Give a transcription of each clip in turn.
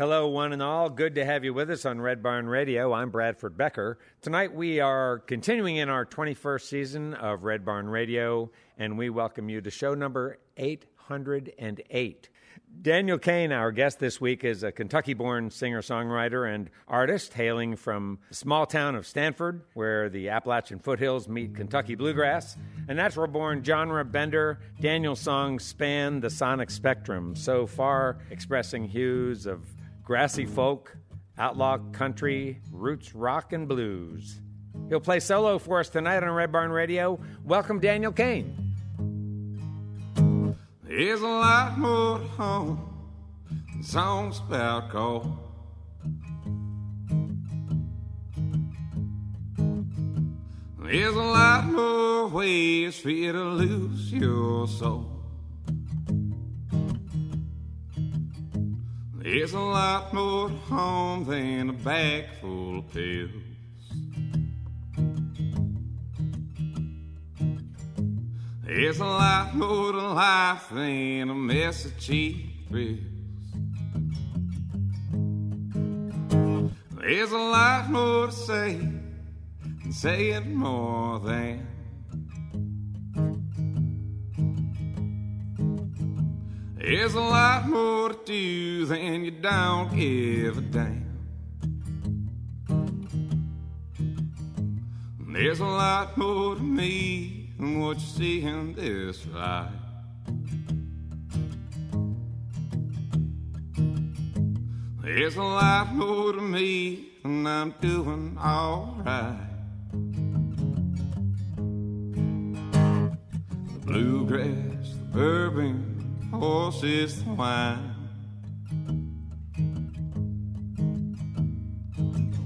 Hello, one and all. Good to have you with us on Red Barn Radio. I'm Bradford Becker. Tonight we are continuing in our 21st season of Red Barn Radio, and we welcome you to show number 808. Daniel Cain, our guest this week, is a Kentucky born singer songwriter and artist hailing from the small town of Stanford, where the Appalachian foothills meet Kentucky bluegrass. A natural born genre bender, Daniel's songs span the sonic spectrum, so far expressing hues of grassy folk, outlaw country, roots rock, and blues. He'll play solo for us tonight on Red Barn Radio. Welcome, Daniel Cain. There's a lot more to home than songs about gold. There's a lot more ways for you to lose your soul. There's a lot more to home than a bag full of pills. There's a lot more to life than a mess of cheap thrills. There's a lot more to say than saying more than. There's a lot more to do than you don't give a damn. There's a lot more to me than what you see in this life. There's a lot more to me, and I'm doing alright. The bluegrass, the bourbon, horses, wine.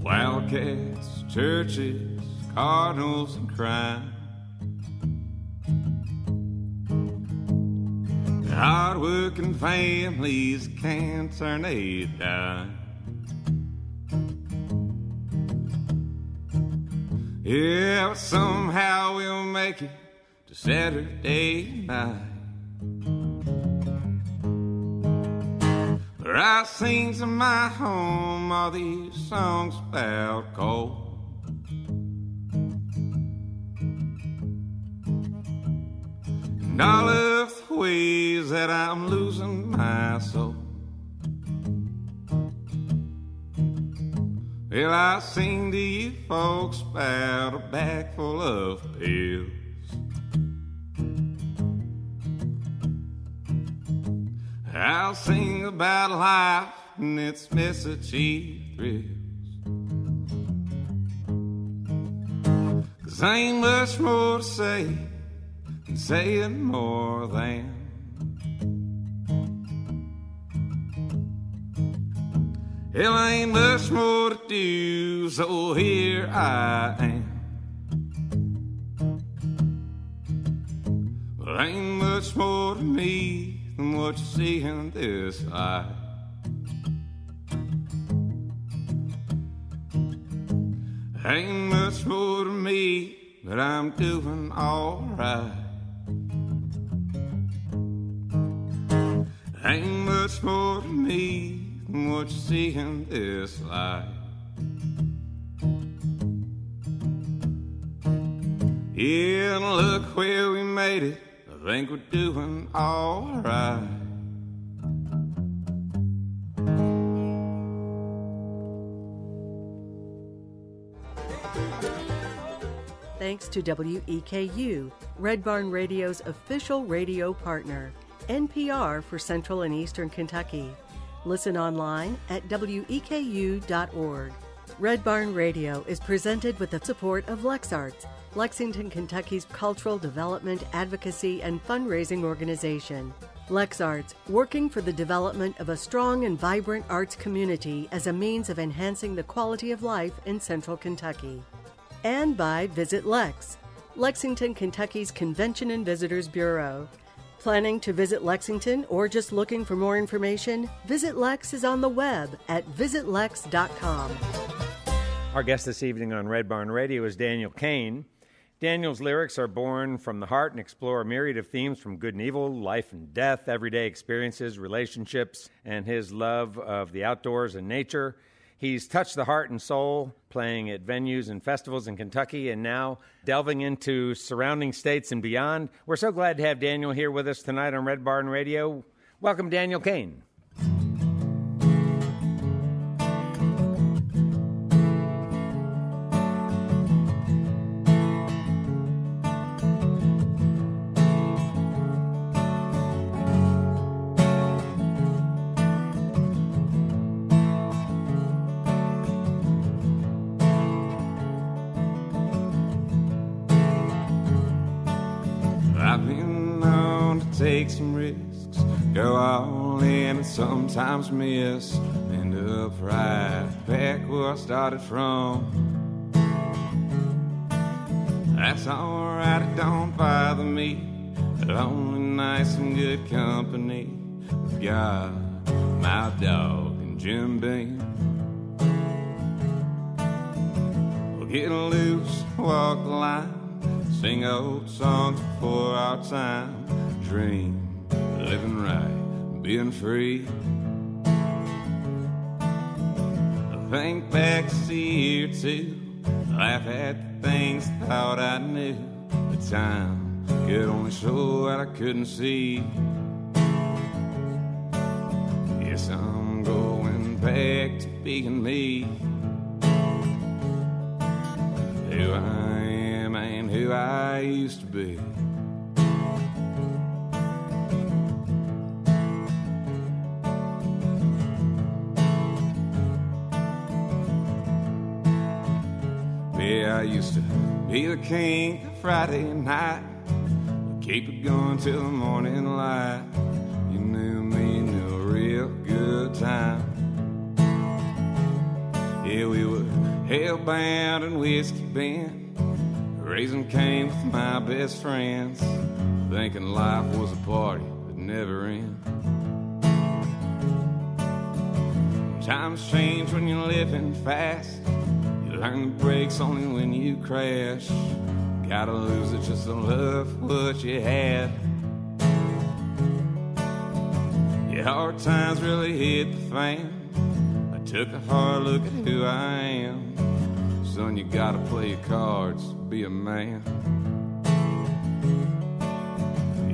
Wildcats, churches, cardinals, and crime. Hard-working families can't turn a dime. Yeah, but somehow we'll make it to Saturday night. Where I sing to my home all these songs about coal. And all of the ways that I'm losing my soul. Well, I sing to you folks about a bag full of pills. I'll sing about life and its messagey thrills. Cause ain't much more to say than saying more than. Hell ain't much more to do, so here I am. Well, ain't much more to me than what you see in this life. Ain't much more to me, but I'm doing alright. Ain't much more to me than what you see in this life. Yeah, and look where we made it. Think we're doing alright. Thanks to WEKU, Red Barn Radio's official radio partner, NPR for Central and Eastern Kentucky. Listen online at weku.org. Red Barn Radio is presented with the support of LexArts, Lexington, Kentucky's cultural development, advocacy, and fundraising organization. LexArts, working for the development of a strong and vibrant arts community as a means of enhancing the quality of life in central Kentucky. And by Visit Lex, Lexington, Kentucky's Convention and Visitors Bureau. Planning to visit Lexington or just looking for more information? Visit Lex is on the web at visitlex.com. Our guest this evening on Red Barn Radio is Daniel Cain. Daniel's lyrics are born from the heart and explore a myriad of themes from good and evil, life and death, everyday experiences, relationships, and his love of the outdoors and nature. He's touched the heart and soul, playing at venues and festivals in Kentucky, and now delving into surrounding states and beyond. We're so glad to have Daniel here with us tonight on Red Barn Radio. Welcome, Daniel Cain. Take some risks, go all in and sometimes miss. End up right back where I started from. That's alright, it don't bother me. Only nice and good company with God, my dog, and Jim Beam. We'll get loose, walk the line, sing old songs before our time. Dream, living right, being free. I think back to see year two, laugh at the things thought I knew. The time could only show what I couldn't see. Yes, I'm going back to being me. Who I am and who I used to be. Be the king of Friday night. Keep it going till the morning light. You knew me, knew a real good time. Yeah, we were hellbound and whiskey bent. Raising cane with my best friends. Thinking life was a party that never ends. Times change when you're living fast. Learn brakes only when you crash. Gotta lose it just to love what you had. Yeah, hard times really hit the fan. I took a hard look at who I am. Son, you gotta play your cards, be a man.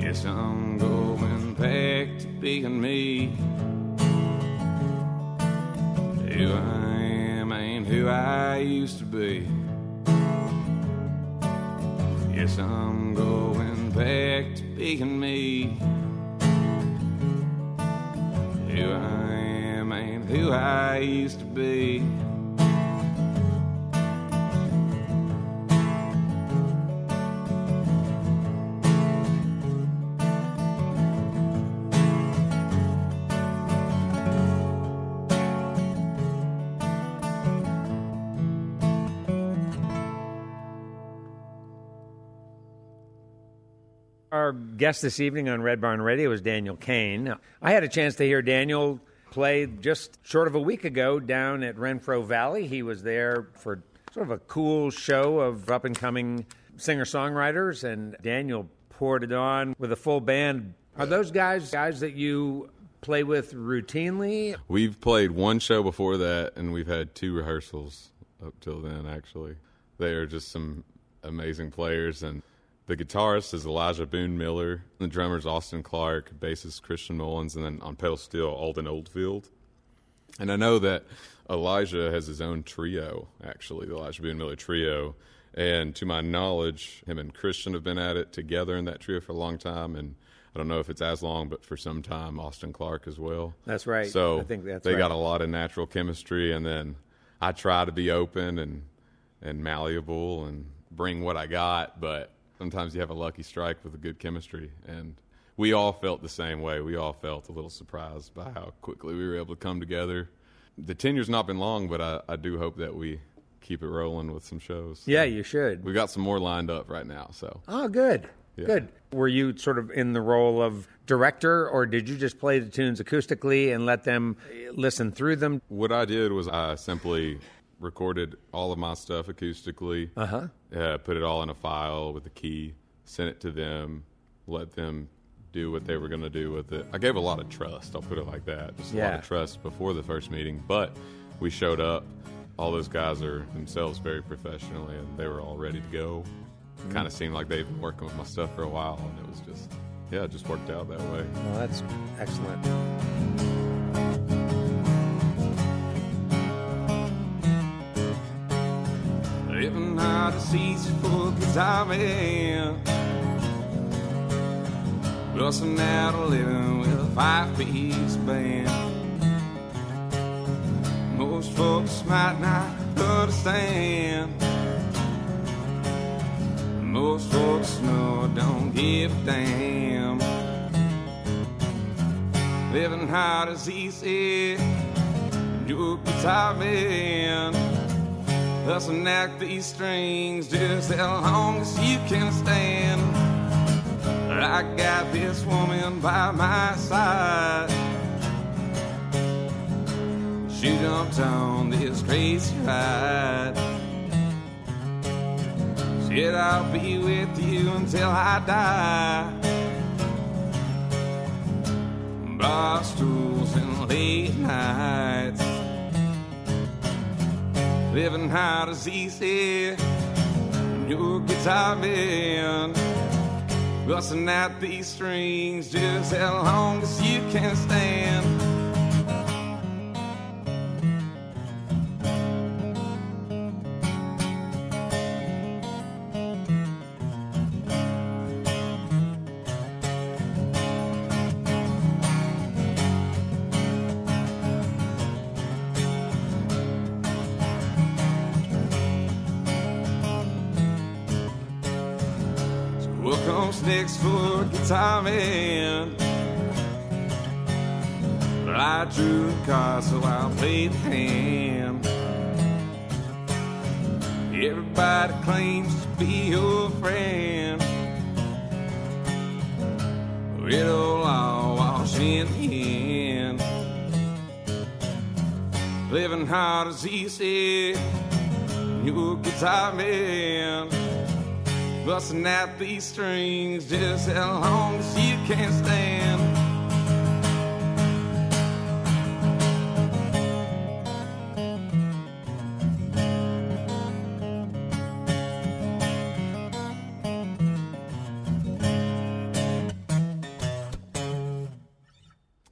Yes, I'm going back to being me. Who I am who I used to be. Yes, I'm going back to being me. Who I am ain't who I used to be. Guest this evening on Red Barn Radio is Daniel Cain. I had a chance to hear Daniel play just short of a week ago down at Renfro Valley. He was there for sort of a cool show of up and coming singer songwriters, and Daniel poured it on with a full band. Are those guys guys that you play with routinely? We've played one show before that, and we've had two rehearsals up till then. Actually, they are just some amazing players, and the guitarist is Elijah Boone Miller, the drummer's Austin Clark, bassist Christian Mullins, and then on pedal steel Alden Oldfield. And I know that Elijah has his own trio, actually, the Elijah Boone Miller trio. And to my knowledge, him and Christian have been at it together in that trio for a long time. And I don't know if it's as long, but for some time, Austin Clark as well. That's right. So I think that's they right. got a lot of natural chemistry. And then I try to be open and, and malleable and bring what I got. But sometimes you have a lucky strike with a good chemistry. And we all felt the same way. We all felt a little surprised by how quickly we were able to come together. The tenure's not been long, but I, I do hope that we keep it rolling with some shows. Yeah, you should. We've got some more lined up right now. So Oh, good. Yeah. Good. Were you sort of in the role of director, or did you just play the tunes acoustically and let them listen through them? what I did was I simply recorded all of my stuff acoustically. Uh-huh. Uh, put it all in a file with a key, sent it to them, let them do what they were going to do with it. I gave a lot of trust. I'll put it like that. Just a lot of trust before the first meeting. But we showed up. All those guys are themselves very professionally, and they were all ready to go. Mm-hmm. Kind of seemed like they've been working with my stuff for a while, and it was just, yeah, it just worked out that way. Well, that's excellent. Living out is easy for cause I'm in. Busting out a living with a five piece band. Most folks might not understand. Most folks know don't give a damn. Living hard is easy. Your guitar man. Let's enact these strings just as long as you can stand. I got this woman by my side. She jumped on this crazy ride. Said I'll be with you until I die. Bar stools and late nights. Living hard is easy. Your guitar man. Busting out these strings just as long as you can stand. Guitar man? But I drew the card, so I'll play the hand. Everybody claims to be your friend. It'll all wash in the end. Living hard is easy. Your guitar man. Busting out these strings just as long as you can stand.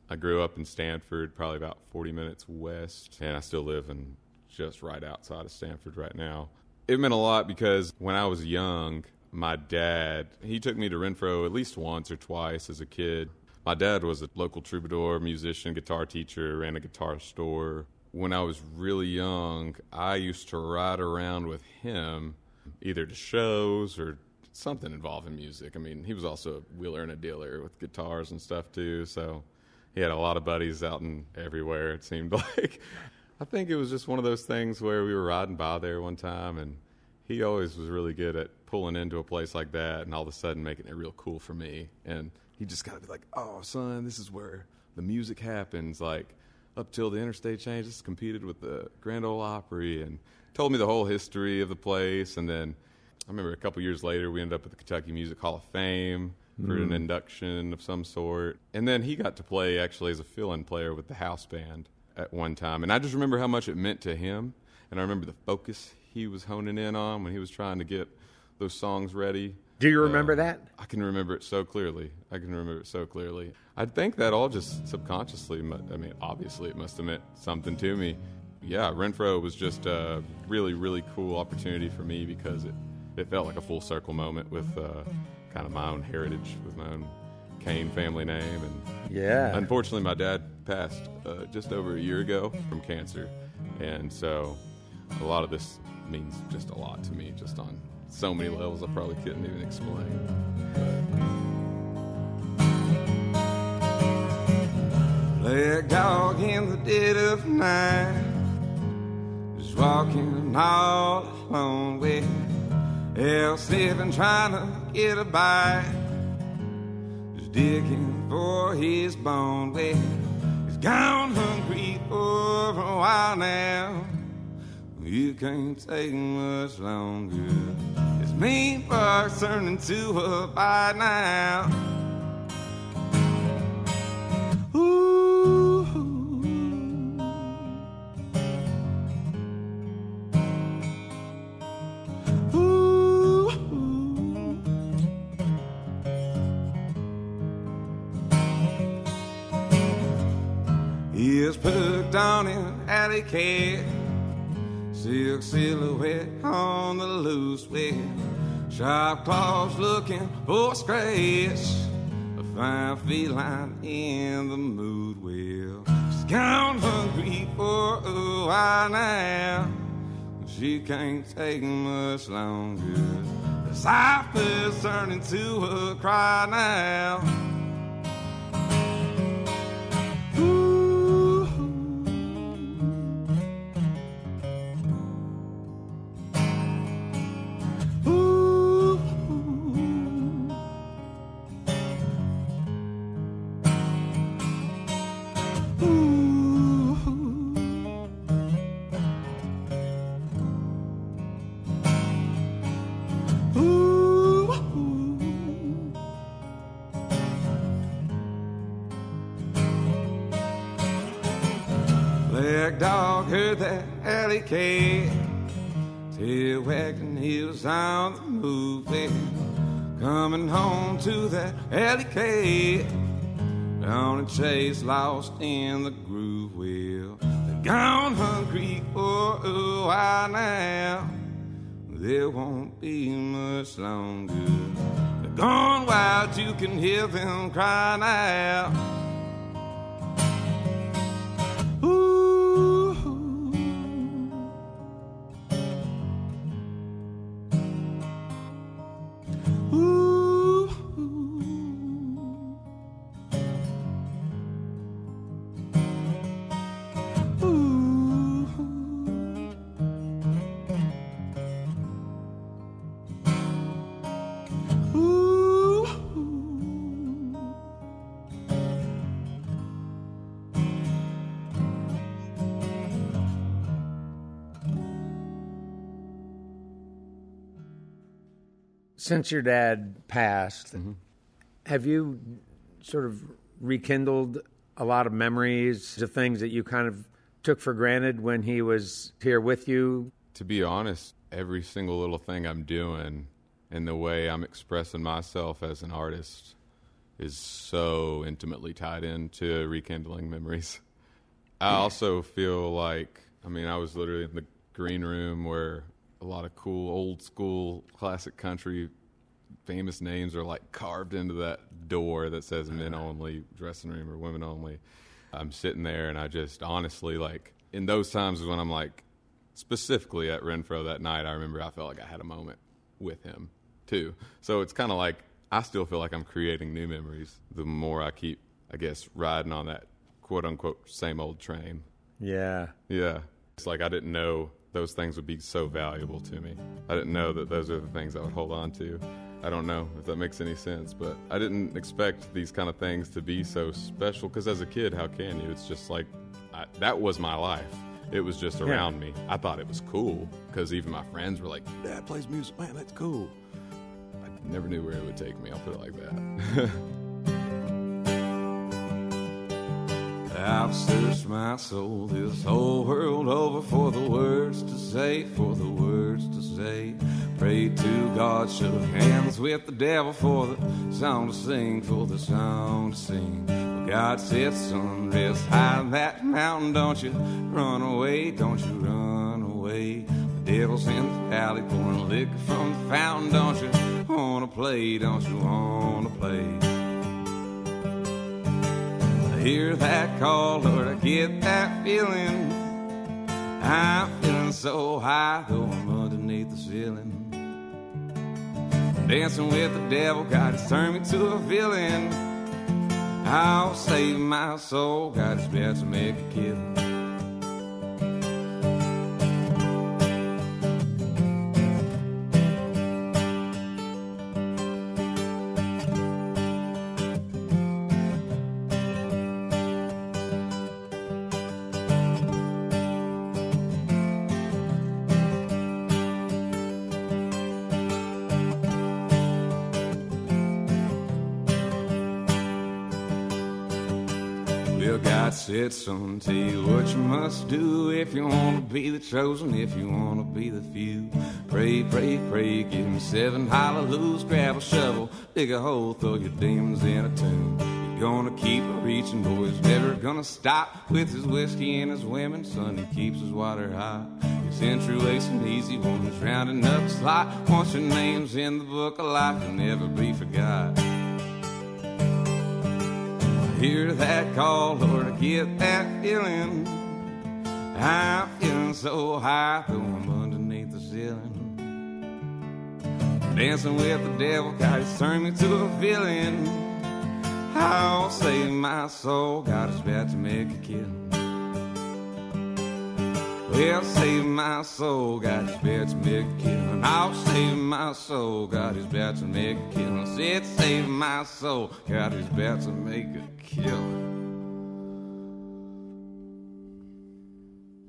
I grew up in Stanford, probably about 40 minutes west, and I still live in just right outside of Stanford right now. It meant a lot because when I was young, my dad, he took me to Renfro at least once or twice as a kid. My dad was a local troubadour, musician, guitar teacher, ran a guitar store. When I was really young, I used to ride around with him either to shows or something involving music. I mean, he was also a wheeler and a dealer with guitars and stuff too, so he had a lot of buddies out and everywhere it seemed like i think it was just one of those things where we were riding by there one time and he always was really good at pulling into a place like that and all of a sudden making it real cool for me and he just kind of be like oh son this is where the music happens like up till the interstate change this competed with the grand ole opry and told me the whole history of the place and then i remember a couple years later we ended up at the kentucky music hall of fame for an mm. induction of some sort. And then he got to play actually as a fill in player with the house band at one time. And I just remember how much it meant to him. And I remember the focus he was honing in on when he was trying to get those songs ready. Do you remember Uh, that? I can remember it so clearly. I can remember it so clearly. I think that all just subconsciously, I mean, obviously it must have meant something to me. Yeah, Renfro was just a really, really cool opportunity for me because it, it felt like a full circle moment with uh, kind of my own heritage, with my own Cain family name. And Yeah. unfortunately, my dad passed uh, just over a year ago from cancer. And so a lot of this means just a lot to me, just on so many levels I probably couldn't even explain. Black dog in the dead of night, just walking all alone with hell sniffing, trying to get a bite, just digging for his bone. Well, he's gone hungry for a while now. You can't take much longer. This mean box turned into a bite now. Ooh. Ooh. He is put down in alley cat. Silk silhouette on the loose web. Sharp claws looking for a scratch. A fine feline in the mood well. She's gone hungry for a while now. She can't take much longer. The cipher's turning to a cry now. Cat. On a chase lost in the groove wheel. They're gone hungry for a while now. There won't be much longer. They're gone wild, you can hear them crying out. Since your dad passed, mm-hmm. have you sort of rekindled a lot of memories of things that you kind of took for granted when he was here with you? To be honest, every single little thing I'm doing and the way I'm expressing myself as an artist is so intimately tied into rekindling memories. I also feel like, I mean, I was literally in the green room where a lot of cool old school classic country famous names are like carved into that door that says uh-huh. men only dressing room or women only. I'm sitting there and I just honestly like in those times is when I'm like specifically at Renfro that night I remember I felt like I had a moment with him too. So it's kind of like I still feel like I'm creating new memories the more I keep I guess riding on that quote unquote same old train. Yeah. Yeah. It's like I didn't know those things would be so valuable to me. I didn't know that those are the things I would hold on to. I don't know if that makes any sense, but I didn't expect these kind of things to be so special because as a kid, how can you? It's just like I, that was my life. It was just around me. I thought it was cool because even my friends were like, Dad plays music, man, that's cool. I never knew where it would take me, I'll put it like that. I've searched my soul this whole world over for the words to say, for the words to say. Prayed to God, shook hands with the devil for the song to sing, for the song to sing. God said, son, rest high that mountain, don't you run away, don't you run away. The devil's in the alley pouring liquor from the fountain, don't you wanna play, don't you wanna play. Hear that call, Lord, I get that feeling. I'm feeling so high, though I'm underneath the ceiling. Dancing with the devil, God has turned me to a villain. I'll save my soul, God is about to make a killing. Tell you what you must do if you want to be the chosen, if you want to be the few. Pray, pray, pray, give him seven hallelujahs, grab a shovel, dig a hole, throw your demons in a tomb. You're gonna keep reaching, boys, never gonna stop with his whiskey and his women. Son, he keeps his water high. He's interlacing easy ones, rounding up his lot. Once your name's in the book of life, you'll never be forgot hear that call, Lord, I get that feeling. I'm feeling so high, though I'm underneath the ceiling. Dancing with the devil, God has turned me to a villain. I'll save my soul, God is about to make a killing. Well, save my soul, God is about to make a killing. I'll save my soul, God is about to make a killing. Said, save my soul, God is about to make a killing.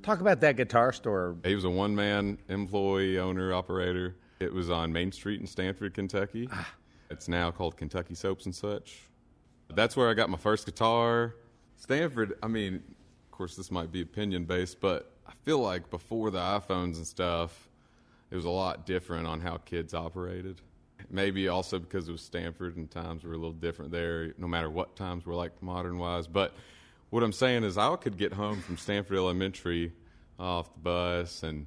Talk about that guitar store. He was a one man employee, owner, operator. It was on Main Street in Stanford, Kentucky. Ah. It's now called Kentucky Soaps and Such. That's where I got my first guitar. Stanford, I mean, of course, this might be opinion based, but I feel like before the iPhones and stuff, it was a lot different on how kids operated. Maybe also because it was Stanford and times were a little different there, no matter what times were like modern wise. But what I'm saying is, I could get home from Stanford Elementary off the bus, and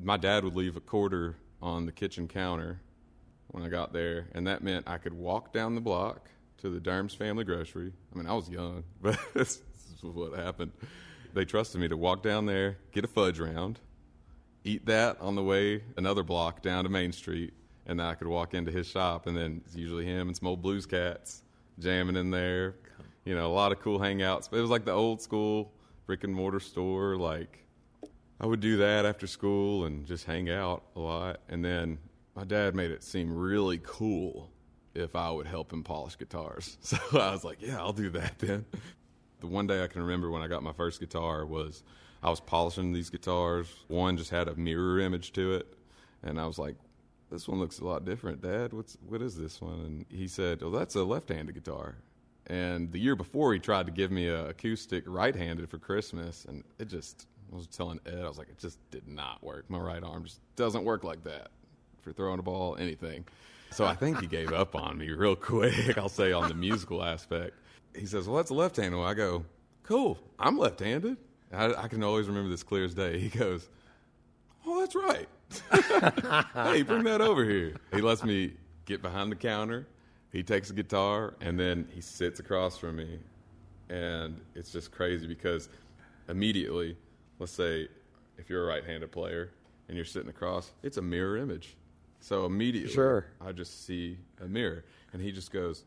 my dad would leave a quarter on the kitchen counter when I got there, and that meant I could walk down the block to the Derms Family Grocery. I mean, I was young, but this is what happened. They trusted me to walk down there, get a fudge round, eat that on the way another block down to Main Street, and then I could walk into his shop, and then it's usually him and some old blues cats jamming in there. You know, a lot of cool hangouts. But it was like the old school brick and mortar store. Like I would do that after school and just hang out a lot. And then my dad made it seem really cool if I would help him polish guitars. So I was like, yeah, I'll do that then. The one day I can remember when I got my first guitar was I was polishing these guitars. One just had a mirror image to it, and I was like, "This one looks a lot different, Dad. What's what is this one?" And he said, "Well, that's a left-handed guitar." And the year before, he tried to give me an acoustic right-handed for Christmas, and it just I was telling Ed, I was like, it just did not work. My right arm just doesn't work like that for throwing a ball, anything. So I think he gave up on me real quick. I'll say on the musical aspect. He says, "Well, that's a left-handed one." I go, "Cool, I'm left-handed." I, I can always remember this clear as day. He goes, "Oh, that's right. hey, bring that over here." He lets me get behind the counter. He takes a guitar and then he sits across from me, and it's just crazy because immediately, let's say if you're a right-handed player and you're sitting across, it's a mirror image. So immediately, Sure. I just see a mirror, and he just goes,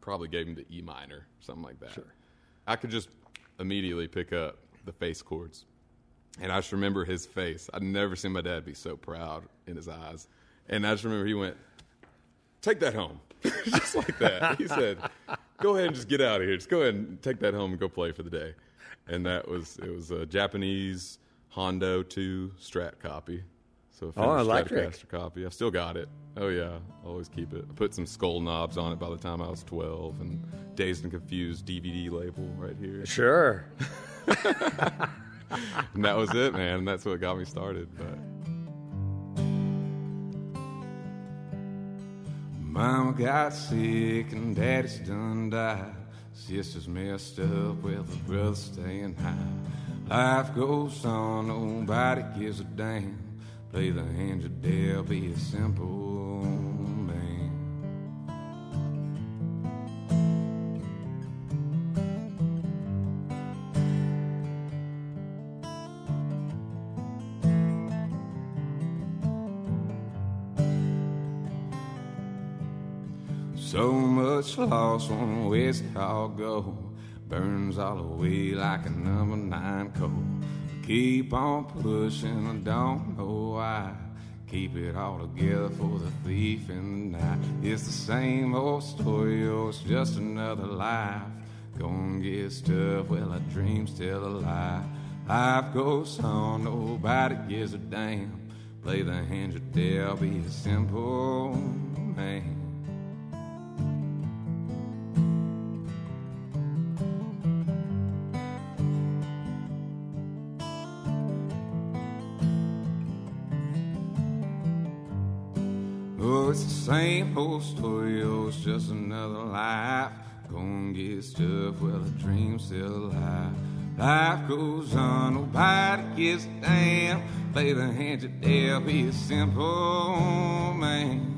probably gave him the E minor, something like that. Sure. I could just immediately pick up the face chords. And I just remember his face. I'd never seen my dad be so proud in his eyes. And I just remember he went, Take that home. just like that. He said, Go ahead and just get out of here. Just go ahead and take that home and go play for the day. And that was, it was a Japanese Hondo 2 Strat copy. So Oh, electric. Stratocaster copy. I still got it. Oh yeah, always keep it. I put some skull knobs on it by the time I was 12, and Dazed and Confused DVD label right here. Sure. And that was it, man. And that's what got me started. But Mama got sick and daddy's done died. Sister's messed up with her brother staying high. Life goes on, nobody gives a damn. Play the hand you dealt, be a simple man. So much loss, one where's it all go? Burns all away like a number nine coal. Keep on pushing, I don't know why. Keep it all together for the thief in the night. It's the same old story, oh, it's just another life. Gonna get stuff, well, our dream's still alive. Life goes on, nobody gives a damn. Play the hand you dealt, be a simple man. Story, oh, it's just another life. Gonna get stuff, well, the dream's still alive. Life goes on, nobody gives a damn. Play the hand you dealt, be a simple man.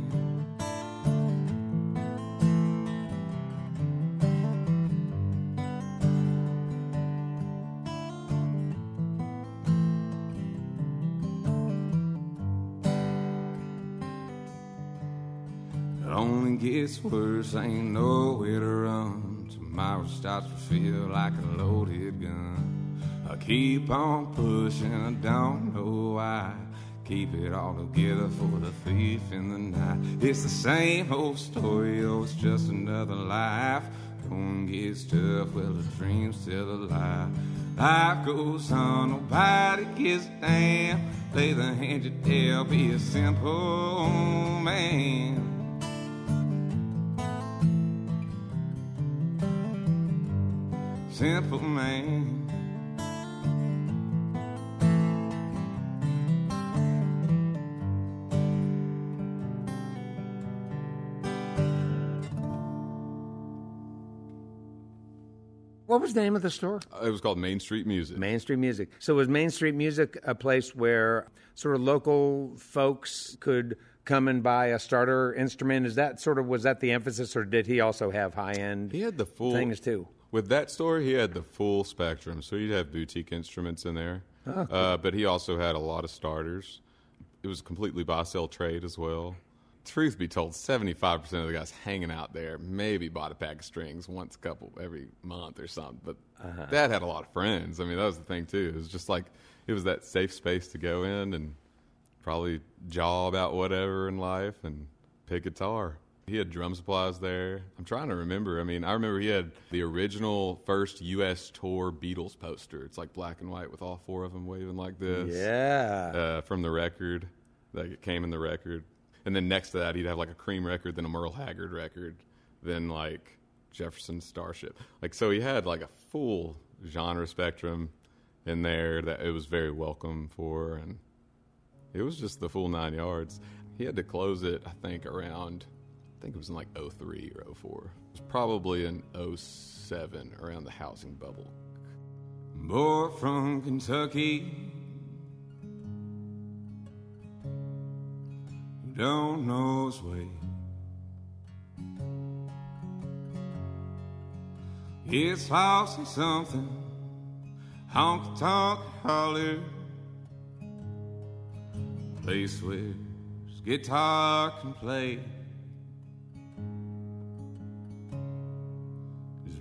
Worse, ain't nowhere to run. Tomorrow starts to feel like a loaded gun. I keep on pushing, I don't know why. Keep it all together for the thief in the night. It's the same old story, oh, it's just another life. Go and get stuff, well, the dream's still alive. Life goes on, nobody gives a damn. Play the hand you dealt, be a simple man. Simple man. What was the name of the store? Uh, it was called Main Street Music. Main Street Music. So was Main Street Music a place where sort of local folks could come and buy a starter instrument? Is that sort of was that the emphasis, or did he also have high end? He had the full things too. With that store, he had the full spectrum. So he'd have boutique instruments in there, uh, but he also had a lot of starters. It was completely buy sell trade as well. Truth be told, seventy five percent of the guys hanging out there maybe bought a pack of strings once, a couple every month or something. But Dad had a lot of friends. I mean, that was the thing too. It was just like it was that safe space to go in and probably jaw about whatever in life and pick guitar. He had drum supplies there. I'm trying to remember. I mean, I remember he had the original first U.S. tour Beatles poster. It's like black and white with all four of them waving like this. Yeah. Uh, from the record, like it came in the record. And then next to that, he'd have like a Cream record, then a Merle Haggard record, then like Jefferson Starship. Like so, he had like a full genre spectrum in there that it was very welcome for, and it was just the full nine yards. He had to close it, I think, around, think it was in like 03 or 04. It was probably in 07 around the housing bubble. Boy from Kentucky don't know his way. It's in something, honky tonk holler. Place where guitar can play.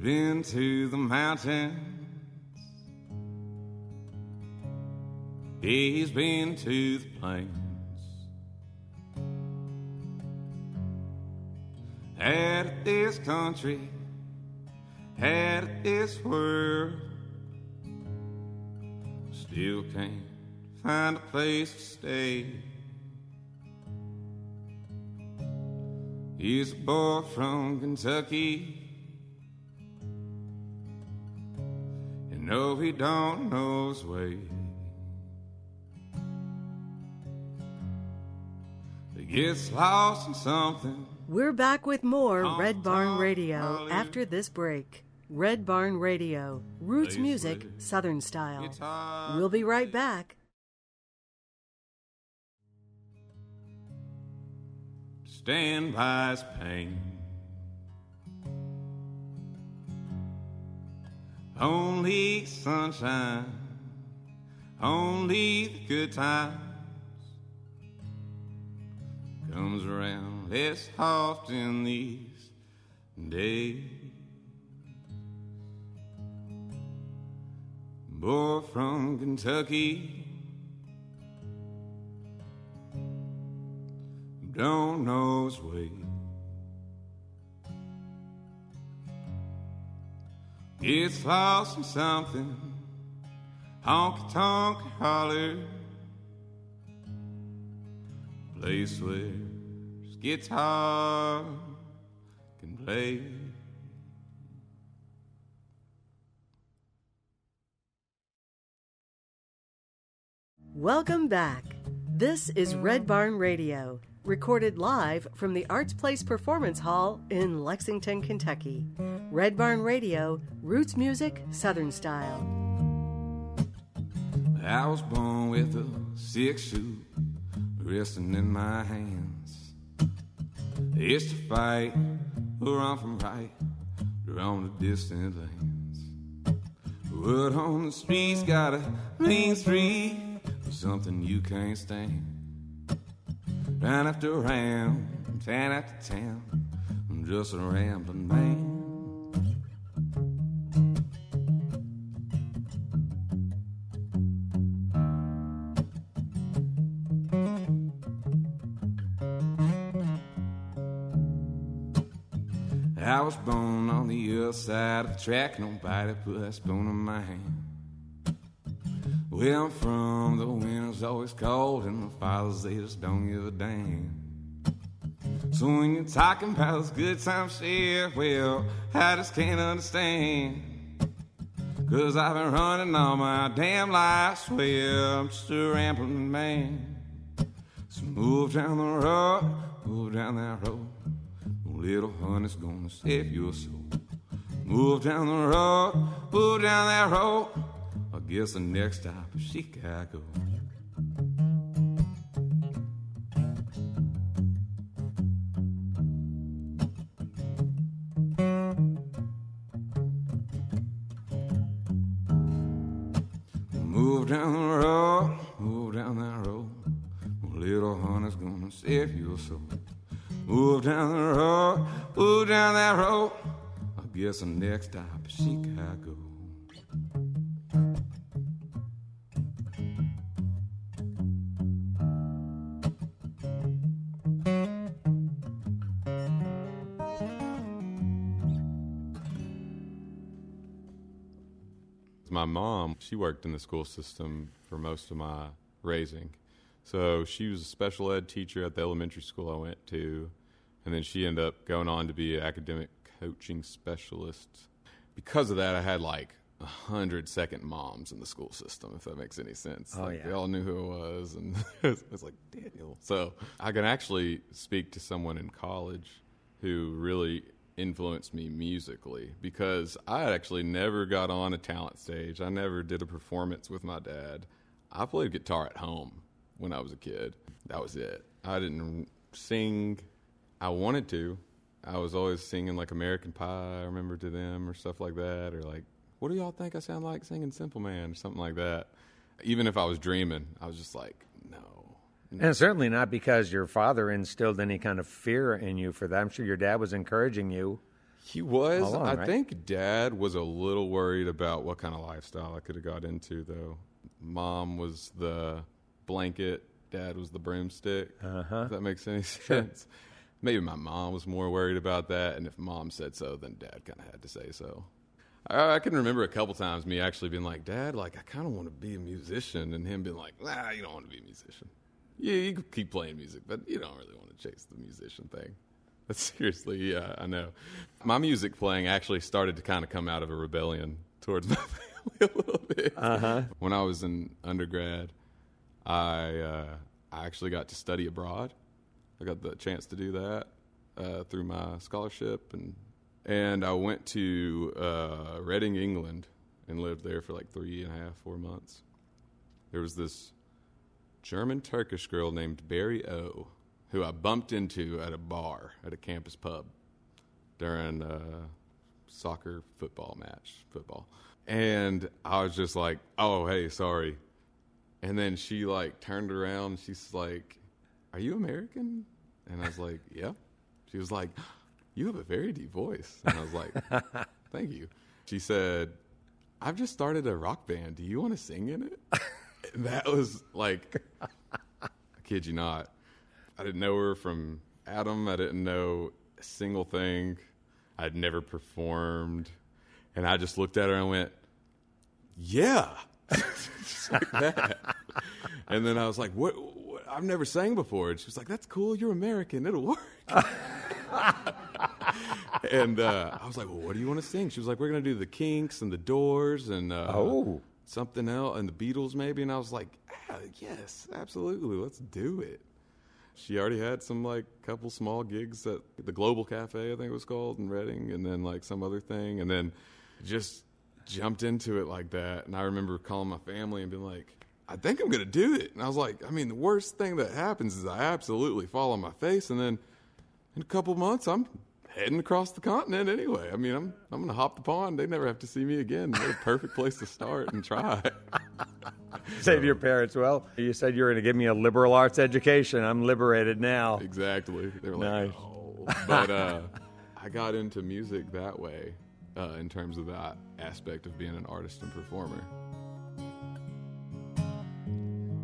Been to the mountains. He's been to the plains. Had this country, had it this world. Still can't find a place to stay. He's a boy from Kentucky. No, he don't know his way. He gets lost in something. We're back with more Red Barn Radio after this break. Red Barn Radio, roots music, Southern style. We'll be right back. stand by his pain. Only sunshine, only the good times comes around less often these days. Boy from Kentucky don't know his way. Gets lost in something, honky tonk holler. Place where guitar can play. Welcome back. This is Red Barn Radio, recorded live from the Arts Place Performance Hall in Lexington, Kentucky. Red Barn Radio, roots music, Southern style. I was born with a six shoot resting in my hands. It's to fight or run from right, around the distant lands. Word on the streets got a main street for something you can't stand. Round after round, town after town, I'm just a rambling man. I was born on the other side of the track, nobody put a spoon in my hand. Where I'm from, the winter's always cold, and the fathers, they just don't give a damn. So when you're talking about good times share, well, I just can't understand. Cause I've been running all my damn life, well, I'm just a rambling man. So move down the road, move down that road. Little honey's gonna save your soul. Move down the road, move down that road. Guess the next stop is Chicago. Move down the road, move down that road. Little honey's gonna save your soul. Move down the road, move down that road. I guess the next stop is Chicago. She worked in the school system for most of my raising. So she was a special ed teacher at the elementary school I went to, and then she ended up going on to be an academic coaching specialist. Because of that, I had like a hundred second moms in the school system, if that makes any sense. Oh, like, yeah. They all knew who I was, and it was like, Daniel. So I can actually speak to someone in college who really influenced me musically because I actually never got on a talent stage. I never did a performance with my dad. I played guitar at home when I was a kid. That was it. I didn't sing. I wanted to. I was always singing like American Pie, I remember to them, or stuff like that, or like, what do y'all think I sound like singing Simple Man, or something like that. Even if I was dreaming, I was just like, no. And certainly not because your father instilled any kind of fear in you for that. I'm sure your dad was encouraging you. He was. Along, I right? think dad was a little worried about what kind of lifestyle I could have got into, though. Mom was the blanket, dad was the broomstick. Uh-huh. If that makes any sense. Maybe my mom was more worried about that, and if mom said so, then dad kind of had to say so. I, I can remember a couple times me actually being like, Dad, like, I kind of want to be a musician, and him being like, Nah, you don't want to be a musician. Yeah, you can keep playing music, but you don't really want to chase the musician thing. But seriously, yeah, I know. My music playing actually started to kind of come out of a rebellion towards my family a little bit. Uh-huh. When I was in undergrad, I uh, I actually got to study abroad. I got the chance to do that uh, through my scholarship, and and I went to uh, Reading, England, and lived there for like three and a half, four months. There was this German Turkish girl named Barry O, who I bumped into at a bar at a campus pub during a soccer football match, football. And I was just like, "Oh, hey, sorry." And then she like turned around. She's like, "Are you American?" And I was like, "Yeah." She was like, "You have a very deep voice." And I was like, "Thank you." She said, "I've just started a rock band. Do you want to sing in it?" That was like, I kid you not. I didn't know her from Adam. I didn't know a single thing. I'd never performed. And I just looked at her and went, Yeah. just like that. And then I was like, what, what? I've never sang before. And she was like, That's cool. You're American. It'll work. and uh, I was like, Well, what do you want to sing? She was like, We're going to do the Kinks and the Doors and uh, Oh. Something else and the Beatles maybe. And I was like, ah, Yes, absolutely. Let's do it. she already had some like couple small gigs at the Global Cafe, I think it was called, in Reading, and then like some other thing, and then just jumped into it like that. And I remember calling my family and being like, I think I'm to do it. And I was like, I mean, the worst thing that happens is I absolutely fall on my face, and then in a couple months, I'm heading across the continent anyway. I mean, I'm I'm going to hop the pond. They never have to see me again. What a perfect place to start and try. Say to your parents, well, you said you were going to give me a liberal arts education. I'm liberated now. Exactly. They were like, Nice. oh. But uh, I got into music that way uh, in terms of that aspect of being an artist and performer.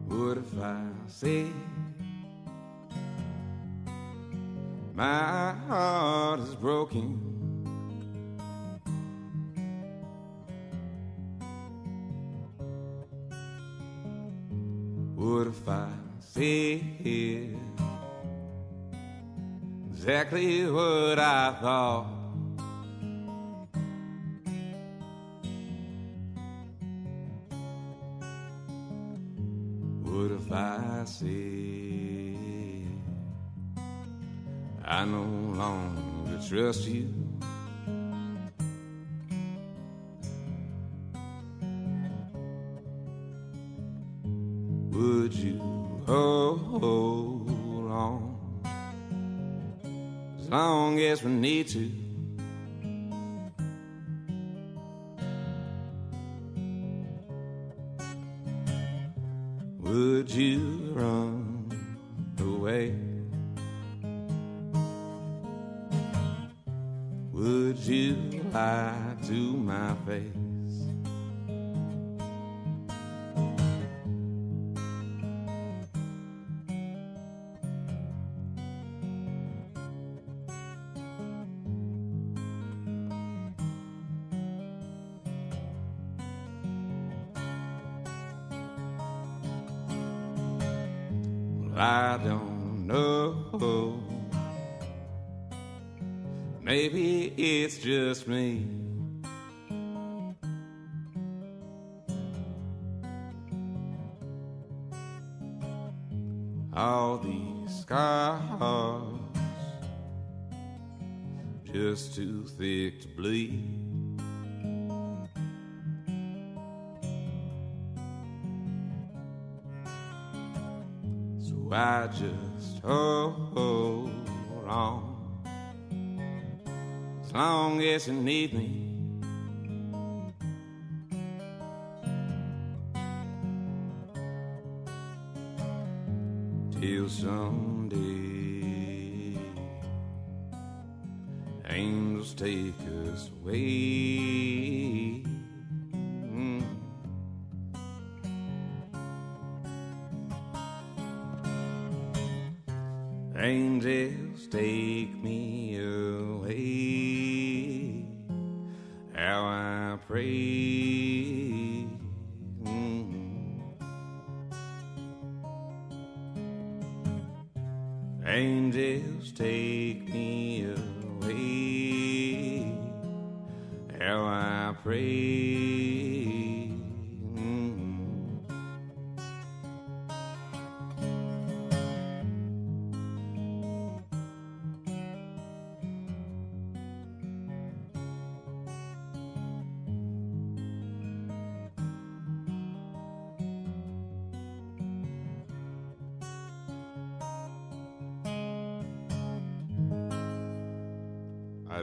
What if I said my heart is broken? What if I said exactly what I thought? What if I said I no longer trust you? Would you hold on as long as we need to? Lie to my face? Just hold on as long as you need me. Angels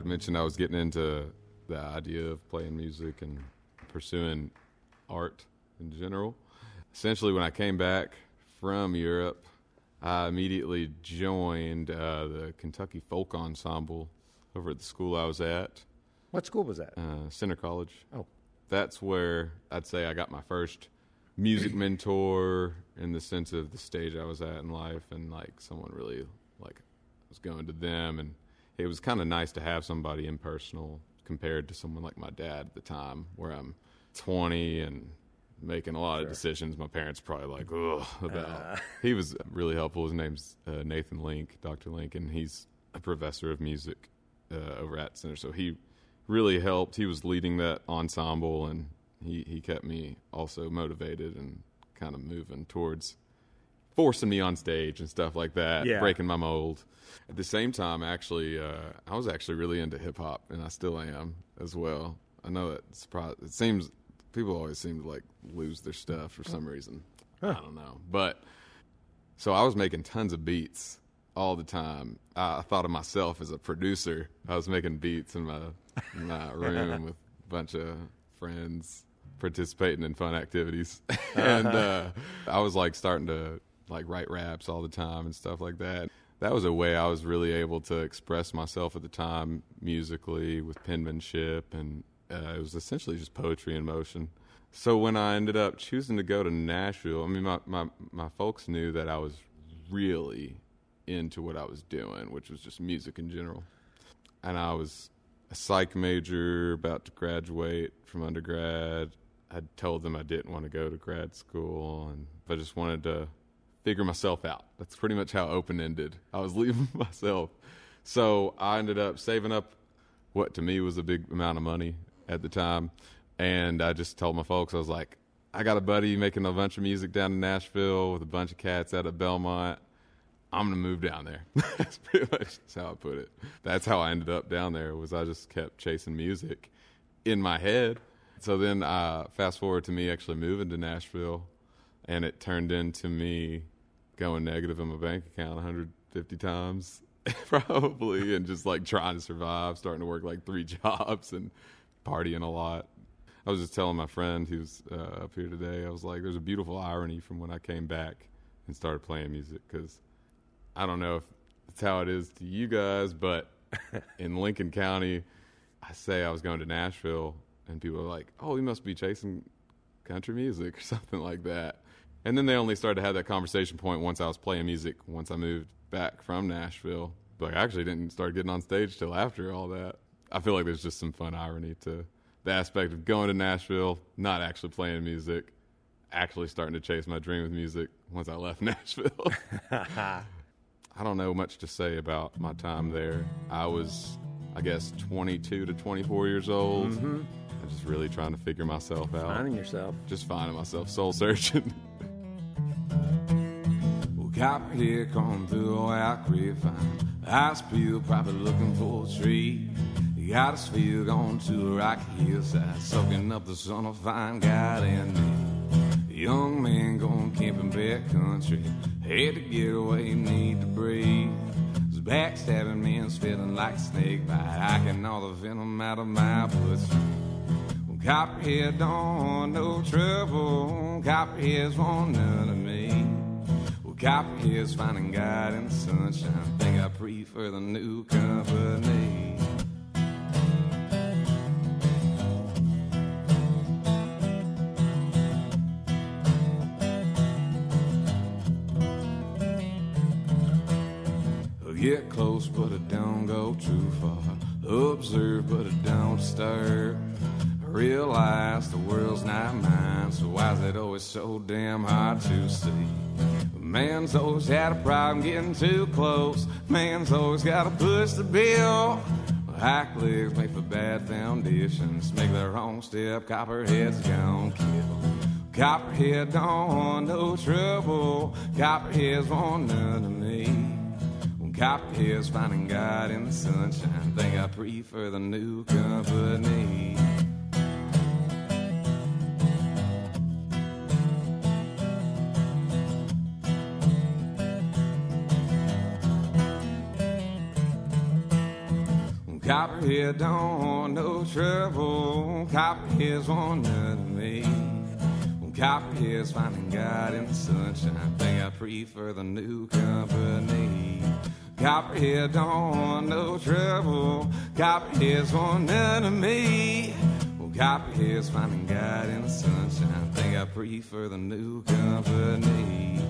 Mentioned I was getting into the idea of playing music and pursuing art in general. Essentially, when I came back from Europe, I immediately joined uh, the Kentucky Folk Ensemble over at the school I was at, What school was that? uh, Centre College. Oh. That's where I'd say I got my first music mentor in the sense of the stage I was at in life, and like someone really like was going to them, and it was kind of nice to have somebody impersonal compared to someone like my dad at the time, where I'm 20 and making a lot of decisions. My parents probably like, ugh, about. he was really helpful. His name's uh, Nathan Link, Dr. Link, and he's a professor of music uh, over at Centre. So he really helped. He was leading that ensemble, and he, he kept me also motivated and kind of moving towards forcing me on stage and stuff like that, Yeah. breaking my mold. At the same time, actually, uh, I was actually really into hip hop, and I still am as well. I know that surprise. It seems people always seem to like lose their stuff for some reason. I don't know, but so I was making tons of beats all the time. I, I thought of myself as a producer. I was making beats in my in my room with a bunch of friends, participating in fun activities, and uh, I was like starting to like write raps all the time and stuff like that. That was a way I was really able to express myself at the time musically with penmanship, and uh, it was essentially just poetry in motion. So when I ended up choosing to go to Nashville, I mean, my, my, my folks knew that I was really into what I was doing, which was just music in general. And I was a psych major, about to graduate from undergrad. I told them I didn't want to go to grad school, and I just wanted to figure myself out. That's pretty much how open ended. I was leaving myself. So I ended up saving up what to me was a big amount of money at the time. And I just told my folks, I was like, I got a buddy making a bunch of music down in Nashville with a bunch of cats out at Belmont. I'm gonna move down there. That's pretty much how I put it. That's how I ended up down there. Was I just kept chasing music in my head. So then, uh, fast forward to me actually moving to Nashville, and it turned into me going negative in my bank account 150 times, probably, and just like trying to survive, starting to work like three jobs and partying a lot. I was just telling my friend who's uh, up here today, I was like, there's a beautiful irony from when I came back and started playing music because I don't know if it's how it is to you guys, but in Lincoln County, I say I was going to Nashville, and people are like, "Oh, you must be chasing country music or something like that." And then they only started to have that conversation point once I was playing music. Once I moved back from Nashville, but I actually didn't start getting on stage till after all that. I feel like there's just some fun irony to the aspect of going to Nashville, not actually playing music, actually starting to chase my dream with music once I left Nashville. I don't know much to say about my time there. I was, I guess, 22 to 24 years old. Mm-hmm. I'm just really trying to figure myself out. Finding yourself. Just finding myself, soul searching. Well, copperhead come through a wild grapevine. I spill, probably looking for a tree. Got us feel gone to a rocky hillside, soaking up the sun of fine God and me. Young man going camping back country, had to get away, need to breathe. His backstabbing man's feeling like a snake bite. Can all the venom out of my bloodstream. Well, Copperhead don't want no trouble. Copperhead's want none of me. Well, Copperhead's finding God in the sunshine. Think I prefer the new company. Get close, but it don't go too far. Observe, but it don't stir. Realize the world's not mine, so why is it always so damn hard to see? Man's always had a problem getting too close. Man's always gotta push the bill. High legs make for bad foundations. Make the wrong step, copperhead's gonna kill. Copperhead don't want no trouble. Copperhead's want none of me. When Copperhead's finding God in the sunshine. Think I prefer the new company. Copperhead don't want no trouble. Copperhead's none of me. Copperhead's finding God in the sunshine. Think I prefer the new company. Copperhead don't want no trouble. Copperhead's none of me. Well, Copperhead's finding God in the sunshine. Think I prefer the new company.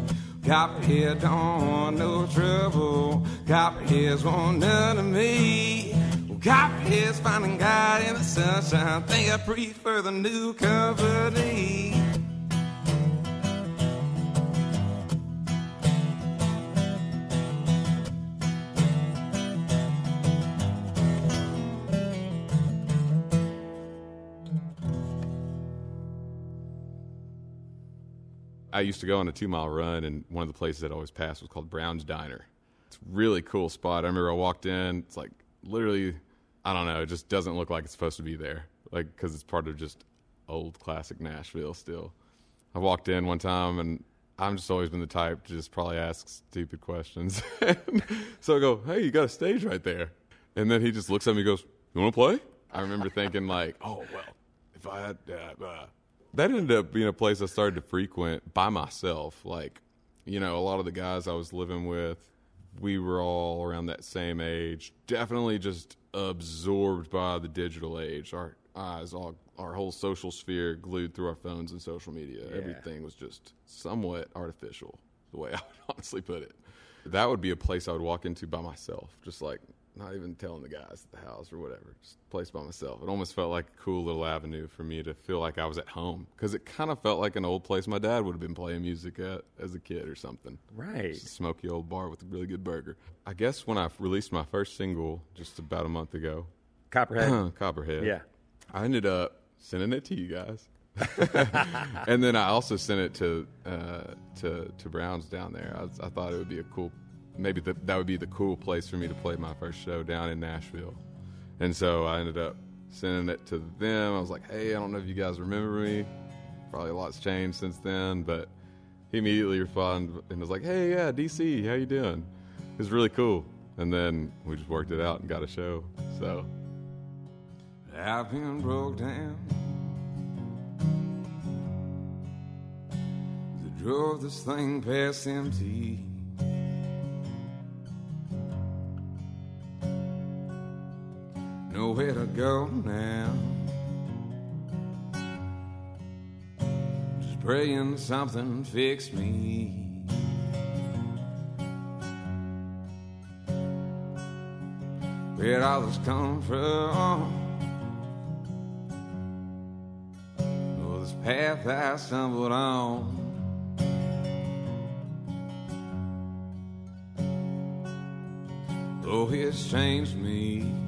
Copperhead don't want no trouble. Copperhead's none of me. Copperhead's finding God in the sunshine. Think I prefer the new company. I used to go on a two mile run, and one of the places that always passed was called Brown's Diner. It's a really cool spot. I remember I walked in. It's like literally, I don't know. It just doesn't look like it's supposed to be there, like because it's part of just old classic Nashville still. I walked in one time and I'm just always been the type to just probably ask stupid questions. so I go, "Hey, you got a stage right there," and then he just looks at me, and goes, "You want to play?" I remember thinking like, "Oh well, if I had uh, uh. that ended up being a place I started to frequent by myself. Like, you know, a lot of the guys I was living with, we were all around that same age. Definitely just absorbed by the digital age. Our eyes all our whole social sphere glued through our phones and social media. Yeah. Everything was just somewhat artificial, the way I would honestly put it. That would be a place I would walk into by myself, just like not even telling the guys at the house or whatever, just a place by myself. It almost felt like a cool little avenue for me to feel like I was at home because it kind of felt like an old place my dad would have been playing music at as a kid or something. Right. Smoky old bar with a really good burger. I guess when I released my first single just about a month ago, Copperhead. Copperhead. yeah. I ended up sending it to you guys. and then I also sent it to uh, to to Browns down there. I, I thought it would be a cool, maybe the, that would be the cool place for me to play my first show down in Nashville. And so I ended up sending it to them. I was like, "Hey, I don't know if you guys remember me. Probably a lot's changed since then." But he immediately responded and was like, "Hey, yeah, DC, how you doing?" It was really cool. And then we just worked it out and got a show. So I've been broke down. They drove this thing past empty. Nowhere to go now. Just praying something fix me. Where'd all this come from? Oh, this path I stumbled on. Oh, it's changed me.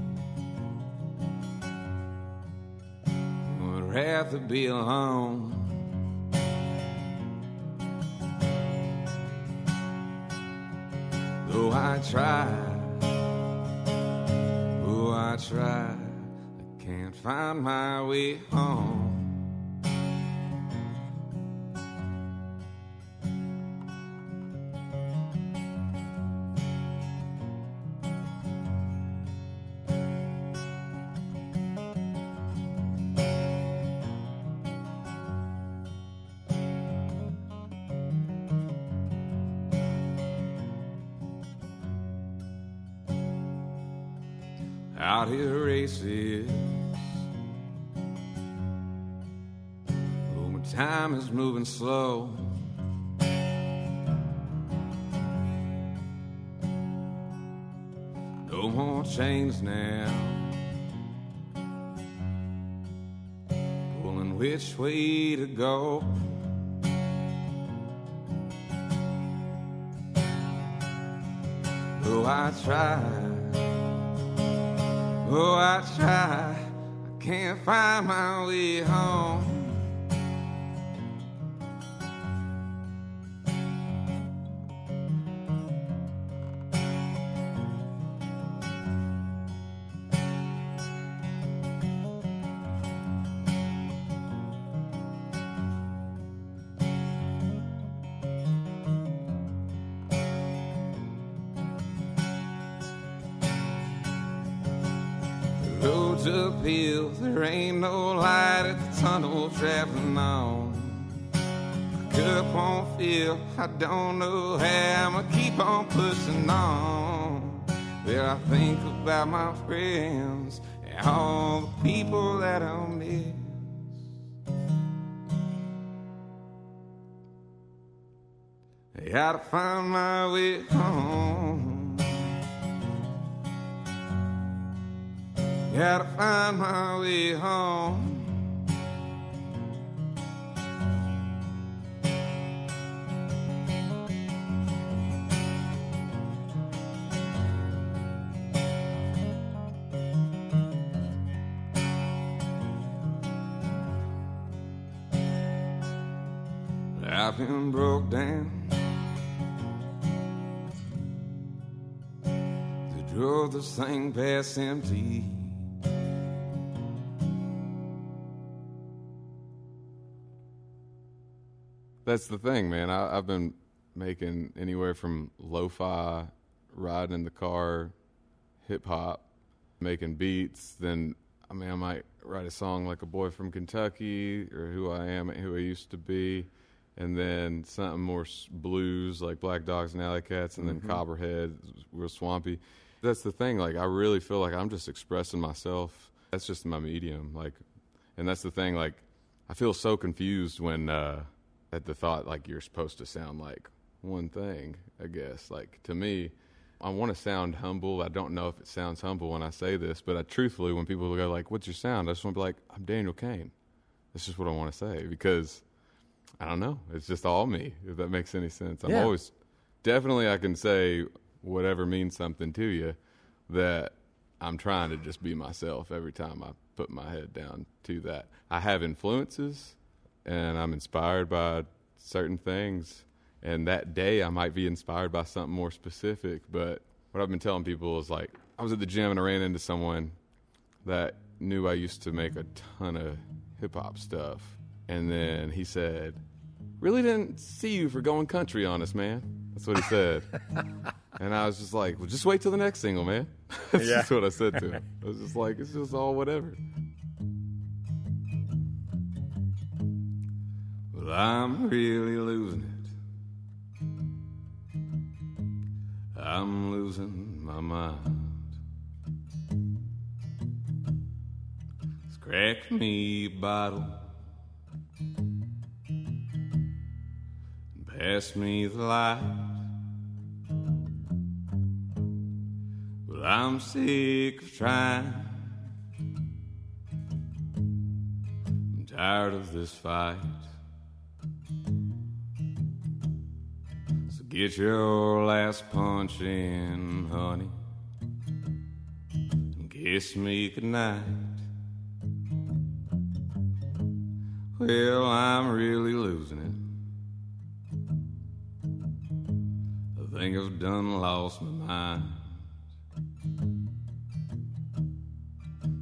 Rather be alone. Though I try, oh, I try, I can't find my way home. Out here races. Oh, time is moving slow. No more chains now. Pulling which way to go. Oh, I try. Oh, I try, I can't find my way home. I don't know how I'ma keep on pushing on. Well, I think about my friends and all the people that I'll miss. I gotta find my way home. Gotta find my way home. And broke down. They drove this thing past empty. That's the thing, man. I, I've been making anywhere from lo-fi, riding in the car, hip hop, making beats. Then, I mean, I might write a song like a boy from Kentucky or who I am, and who I used to be, and then something more blues like Black Dogs and Alley Cats, and then Copperhead, real swampy. That's the thing. Like, I really feel like I'm just expressing myself. That's just my medium. Like, and that's the thing. Like, I feel so confused when uh, at the thought like you're supposed to sound like one thing. I guess like to me, I want to sound humble. I don't know if it sounds humble when I say this, but I, truthfully, when people go like, "What's your sound?" I just want to be like, "I'm Daniel Cain." That's just what I want to say because I don't know. It's just all me. If that makes any sense, I'm Yeah. always definitely I can say whatever means something to you. That I'm trying to just be myself every time I put my head down to that. I have influences and I'm inspired by certain things. And that day I might be inspired by something more specific. But what I've been telling people is like, I was at the gym and I ran into someone that knew I used to make a ton of hip hop stuff. And then he said, Really didn't see you for going country on us, man. That's what he said. and I was just like, Well, just wait till the next single, man. That's Yeah. just what I said to him. I was just like, It's just all whatever. Well, I'm really losing it. I'm losing my mind. Crack me a bottle. Pass me the light. Well, I'm sick of trying. I'm tired of this fight. So get your last punch in, honey. And kiss me goodnight. Well, I'm really losing it. Think I've done lost my mind.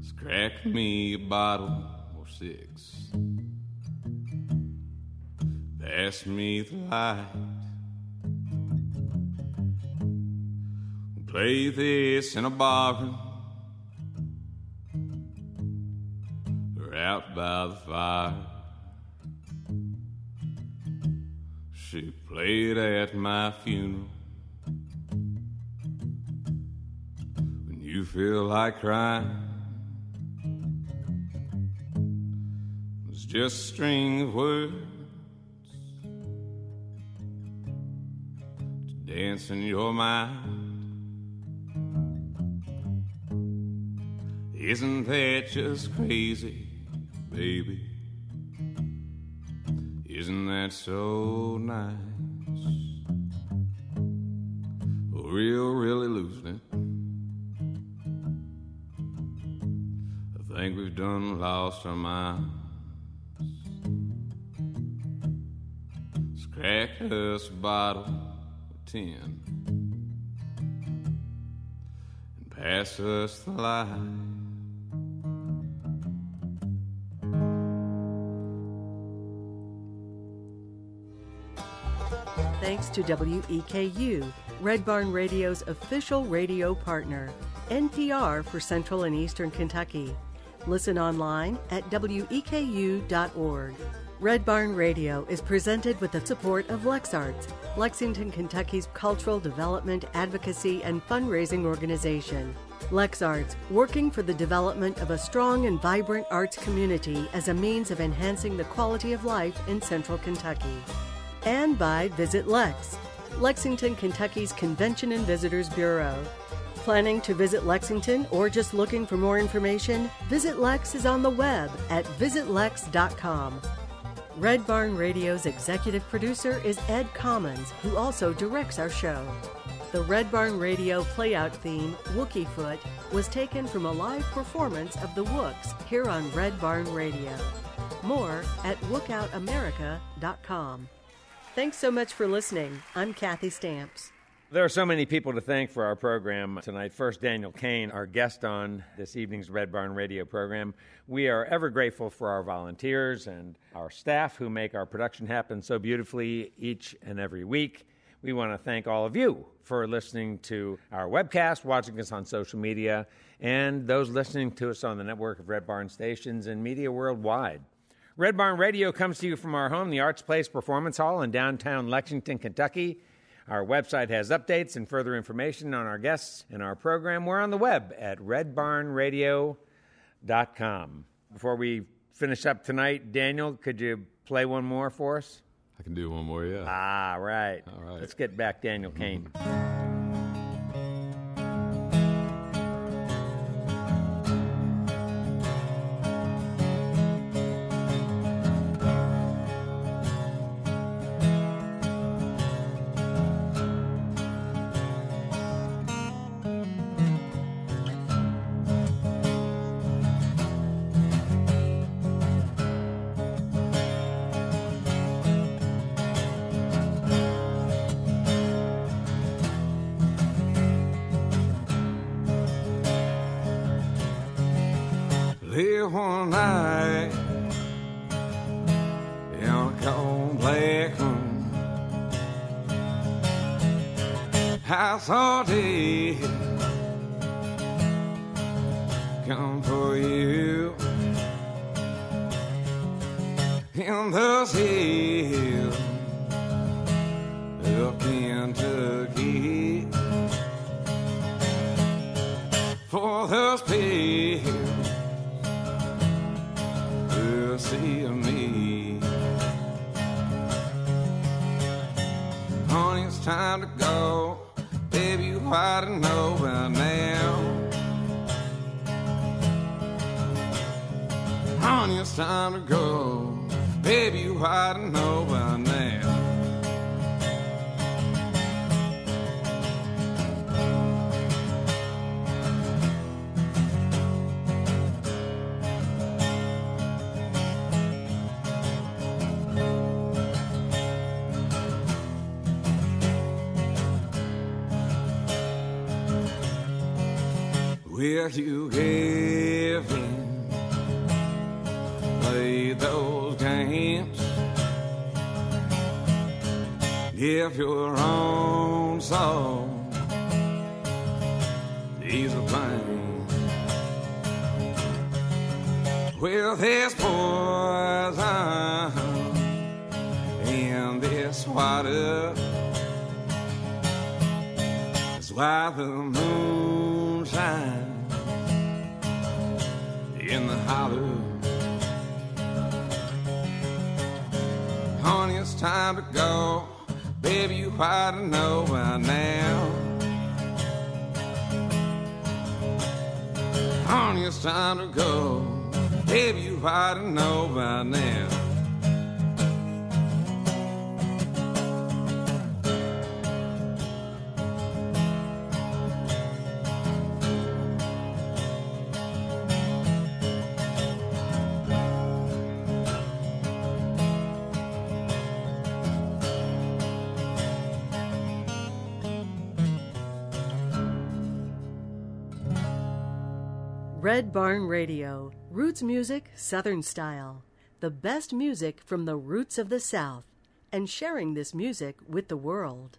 So crack me a bottle or six. Pass me the light. Play this in a barroom or out by the fire. Shoot, play it at my funeral. You feel like crying, it's just a string of words to dance in your mind. Isn't that just crazy, baby? Isn't that so nice? Real, really losing it. Think we've done lost our minds. So crack us a bottle of ten and pass us the light. Thanks to WEKU, Red Barn Radio's official radio partner, NPR for Central and Eastern Kentucky. Listen online at weku.org. Red Barn Radio is presented with the support of LexArts, Lexington, Kentucky's cultural development, advocacy, and fundraising organization. LexArts, working for the development of a strong and vibrant arts community as a means of enhancing the quality of life in central Kentucky and by Visit Lex, Lexington, Kentucky's Convention and Visitors Bureau. Planning to visit Lexington or just looking for more information? Visit Lex is on the web at visitlex.com. Red Barn Radio's executive producer is Ed Commons, who also directs our show. The Red Barn Radio playout theme, Wookie Foot, was taken from a live performance of the Wooks here on Red Barn Radio. More at WookoutAmerica.com. Thanks so much for listening. I'm Kathy Stamps. There are so many people to thank for our program tonight. First, Daniel Cain, our guest on this evening's Red Barn radio program. We are ever grateful for our volunteers and our staff who make our production happen so beautifully each and every week. We want to thank all of you for listening to our webcast, watching us on social media, and those listening to us on the network of Red Barn stations and media worldwide. Red Barn Radio comes to you from our home, the Arts Place Performance Hall in downtown Lexington, Kentucky. Our website has updates and further information on our guests and our program. We're on the web at redbarnradio.com. Before we finish up tonight, Daniel, could you play one more for us? I can do one more, yeah. Ah, right. All right. Let's get back Daniel Cain. Baby, you ought to ought to know by now. Red Barn Radio, roots music, Southern style. The best music from the roots of the South, and sharing this music with the world.